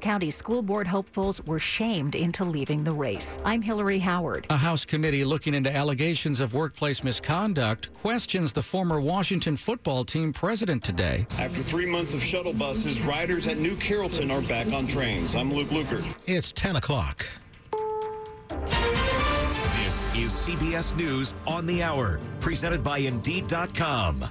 County School Board hopefuls were shamed into leaving the race. I'm Hillary Howard. A House committee looking into allegations of workplace misconduct questions the former Washington football team president today. After three months of shuttle buses, riders at New Carrollton are back on trains. I'm Luke Lukert. It's 10 o'clock. This is CBS News on the Hour, presented by Indeed.com.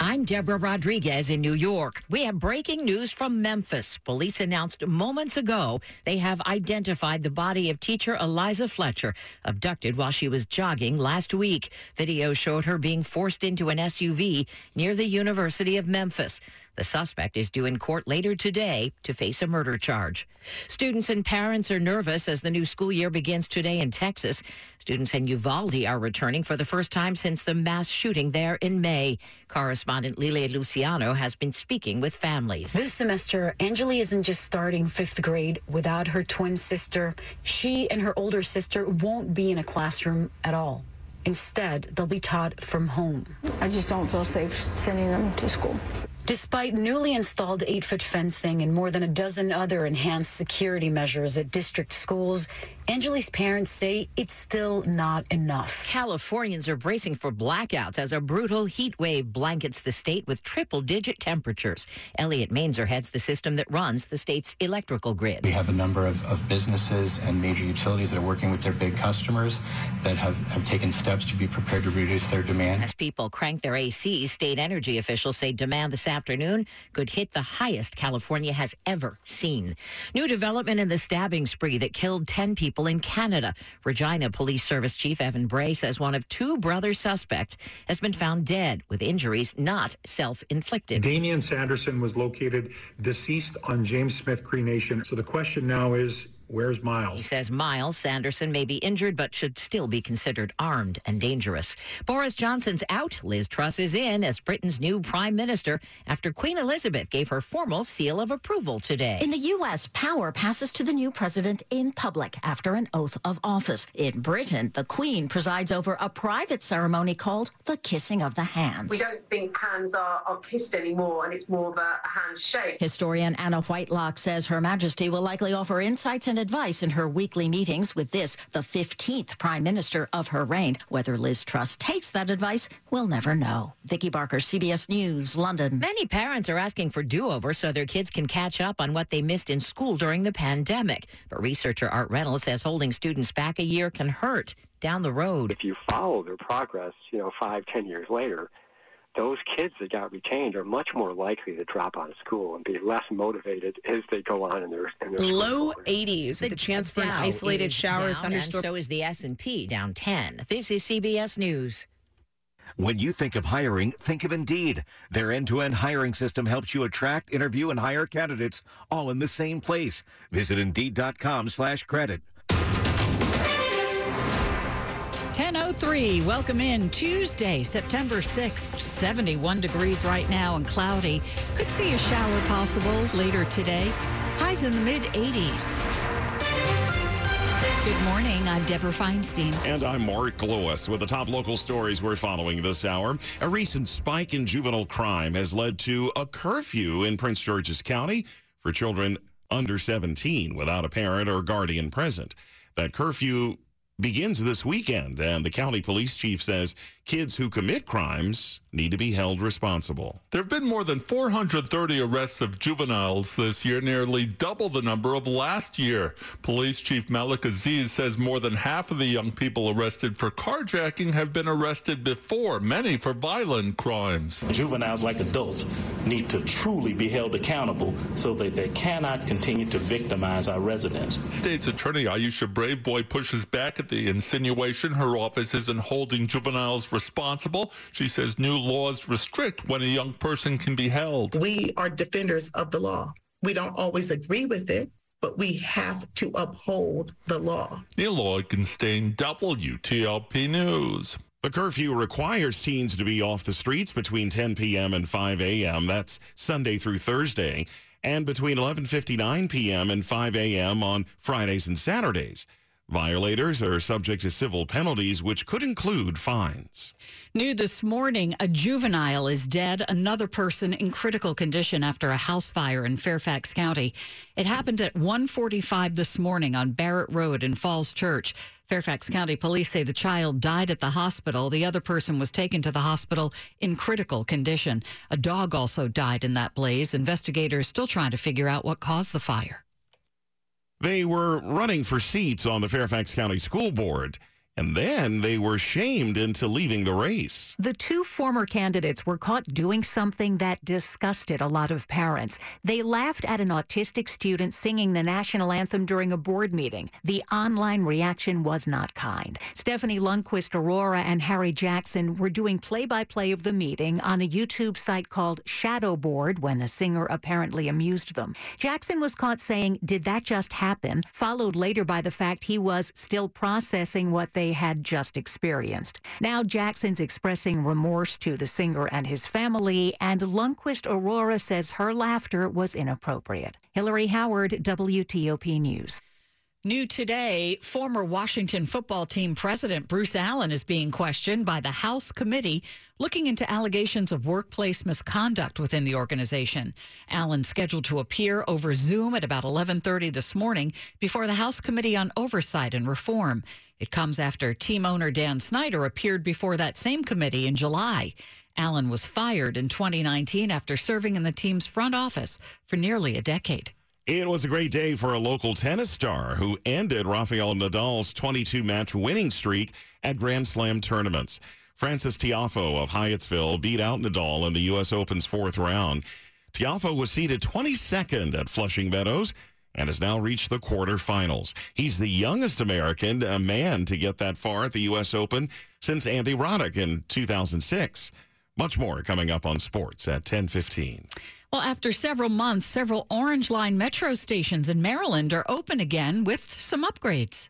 I'm Deborah Rodriguez in New York. We have breaking news from Memphis. Police announced moments ago they have identified the body of teacher Eliza Fletcher, abducted while she was jogging last week. Video showed her being forced into an SUV near the University of Memphis. The suspect is due in court later today to face a murder charge. Students and parents are nervous as the new school year begins today in Texas. Students in Uvalde are returning for the first time since the mass shooting there in May. Correspondent Lilia Luciano has been speaking with families. This semester, Angeli isn't just starting fifth grade without her twin sister. She and her older sister won't be in a classroom at all. Instead, they'll be taught from home. I just don't feel safe sending them to school. Despite newly installed eight foot fencing and more than a dozen other enhanced security measures at district schools, Angeli's parents say it's still not enough. Californians are bracing for blackouts as a brutal heat wave blankets the state with triple digit temperatures. Elliot Mainzer heads the system that runs the state's electrical grid. We have a number of, of businesses and major utilities that are working with their big customers that have, have taken steps to be prepared to reduce their demand. As people crank their ACs, state energy officials say demand this afternoon could hit the highest California has ever seen. New development in the stabbing spree that killed 10 people in Canada. Regina Police Service Chief Evan Bray says one of two brother suspects has been found dead with injuries not self-inflicted. Damian Sanderson was located deceased on James Smith Cree Nation. So the question now is Where's Miles? He says Miles Sanderson may be injured, but should still be considered armed and dangerous. Boris Johnson's out. Liz Truss is in as Britain's new prime minister after Queen Elizabeth gave her formal seal of approval today. In the U.S., power passes to the new president in public after an oath of office. In Britain, the Queen presides over a private ceremony called the kissing of the hands. We don't think hands are, are kissed anymore, and it's more of a handshake. Historian Anna Whitelock says Her Majesty will likely offer insights and and advice in her weekly meetings with this, the 15th prime minister of her reign. Whether Liz Truss takes that advice, we'll never know. Vicki Barker, CBS News, London. Many parents are asking for do-over so their kids can catch up on what they missed in school during the pandemic. But researcher Art Reynolds says holding students back a year can hurt down the road. If you follow their progress, you know, five, ten years later, those kids that got retained are much more likely to drop out of school and be less motivated as they go on in their, in their low 80s with the, chance for an isolated shower down, thunderstorm. And so is the S&P down 10. This is CBS News. When you think of hiring, think of Indeed. Their end-to-end hiring system helps you attract, interview, and hire candidates all in the same place. Visit Indeed.com 1003, welcome in Tuesday, September 6th, 71 degrees right now and cloudy. Could see a shower possible later today. Highs in the mid 80s. Good morning. I'm Deborah Feinstein. And I'm Mark Lewis with the top local stories we're following this hour. A recent spike in juvenile crime has led to a curfew in Prince George's County for children under 17 without a parent or guardian present. That curfew begins this weekend, and the county police chief says kids who commit crimes need to be held responsible. There have been more than 430 arrests of juveniles this year, nearly double the number of last year. Police Chief Malik Aziz says more than half of the young people arrested for carjacking have been arrested before, many for violent crimes. Juveniles, like adults, need to truly be held accountable so that they cannot continue to victimize our residents. State's Attorney Aisha Braveboy pushes back at the insinuation her office isn't holding juveniles responsible. She says new laws restrict when a young person can be held. We are defenders of the law. We don't always agree with it, but we have to uphold the law. Neil Augenstein, WTOP News. The curfew requires teens to be off the streets between 10 p.m. and 5 a.m. That's Sunday through Thursday. and between 11:59 p.m. and 5 a.m. on Fridays and Saturdays. Violators are subject to civil penalties, which could include fines. New this morning, a juvenile is dead, another person in critical condition after a house fire in Fairfax County. It happened at 1:45 this morning on Barrett Road in Falls Church. Fairfax County police say the child died at the hospital. The other person was taken to the hospital in critical condition. A dog also died in that blaze. Investigators still trying to figure out what caused the fire. They were running for seats on the Fairfax County School Board. And then they were shamed into leaving the race. The two former candidates were caught doing something that disgusted a lot of parents. They laughed at an autistic student singing the national anthem during a board meeting. The online reaction was not kind. Stephanie Lundquist Arora and Harry Jackson were doing play by play of the meeting on a YouTube site called Shadowboard when the singer apparently amused them. Jackson was caught saying, Did that just happen? followed later by the fact he was still processing what they they had just experienced. Now Jackson's expressing remorse to the singer and his family, and Lundquist Arora says her laughter was inappropriate. Hillary Howard, WTOP News. New today, former Washington football team president Bruce Allen is being questioned by the House committee looking into allegations of workplace misconduct within the organization. Allen scheduled to appear over Zoom at about 11:30 this morning before the House Committee on Oversight and Reform. It comes after team owner Dan Snyder appeared before that same committee in July. Allen was fired in 2019 after serving in the team's front office for nearly a decade. It was a great day for a local tennis star who ended Rafael Nadal's 22 match winning streak at Grand Slam tournaments. Frances Tiafoe of Hyattsville beat out Nadal in the U.S. Open's fourth round. Tiafoe was seeded 22nd at Flushing Meadows and has now reached the quarterfinals. He's the youngest American, a man, to get that far at the U.S. Open since Andy Roddick in 2006. Much more coming up on sports at 1015. Well, after several months, several Orange Line metro stations in Maryland are open again with some upgrades.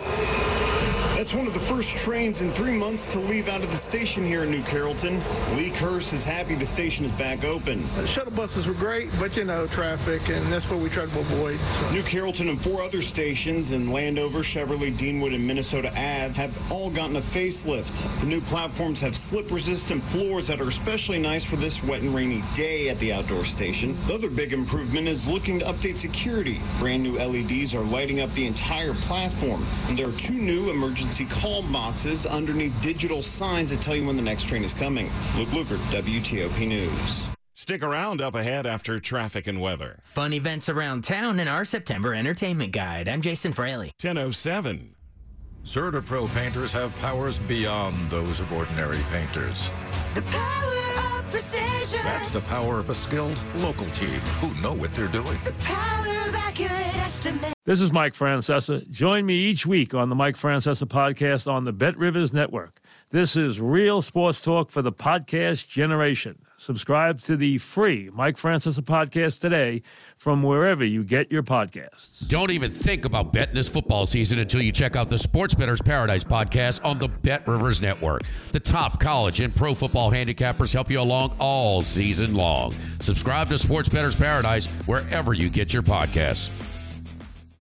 That's one of the first trains in three months to leave out of the station here in New Carrollton. Lee Curse is happy the station is back open. The shuttle buses were great, but you know, traffic, and that's what we try to avoid. So. New Carrollton and four other stations in Landover, Cheverly, Deanwood, and Minnesota Ave have all gotten a facelift. The new platforms have slip-resistant floors that are especially nice for this wet and rainy day at the outdoor station. The other big improvement is looking to update security. Brand new LEDs are lighting up the entire platform, and there are two new emergency emergency call boxes underneath digital signs that tell you when the next train is coming. Luke Lukert, WTOP News. Stick around up ahead after traffic and weather. Fun events around town in our September entertainment guide. I'm Jason Fraley. 1007. CertaPro painters have powers beyond those of ordinary painters. The power of precision. That's the power of a skilled local team who know what they're doing. The power of accurate estimate. This is Mike Francesa. Join me each week on the Mike Francesa podcast on the Bet Rivers Network. This is real sports talk for the podcast generation. Subscribe to the free Mike Francesa podcast today from wherever you get your podcasts. Don't even think about betting this football season until you check out the Sports Better's Paradise podcast on the Bet Rivers Network. The top college and pro football handicappers help you along all season long. Subscribe to Sports Better's Paradise wherever you get your podcasts.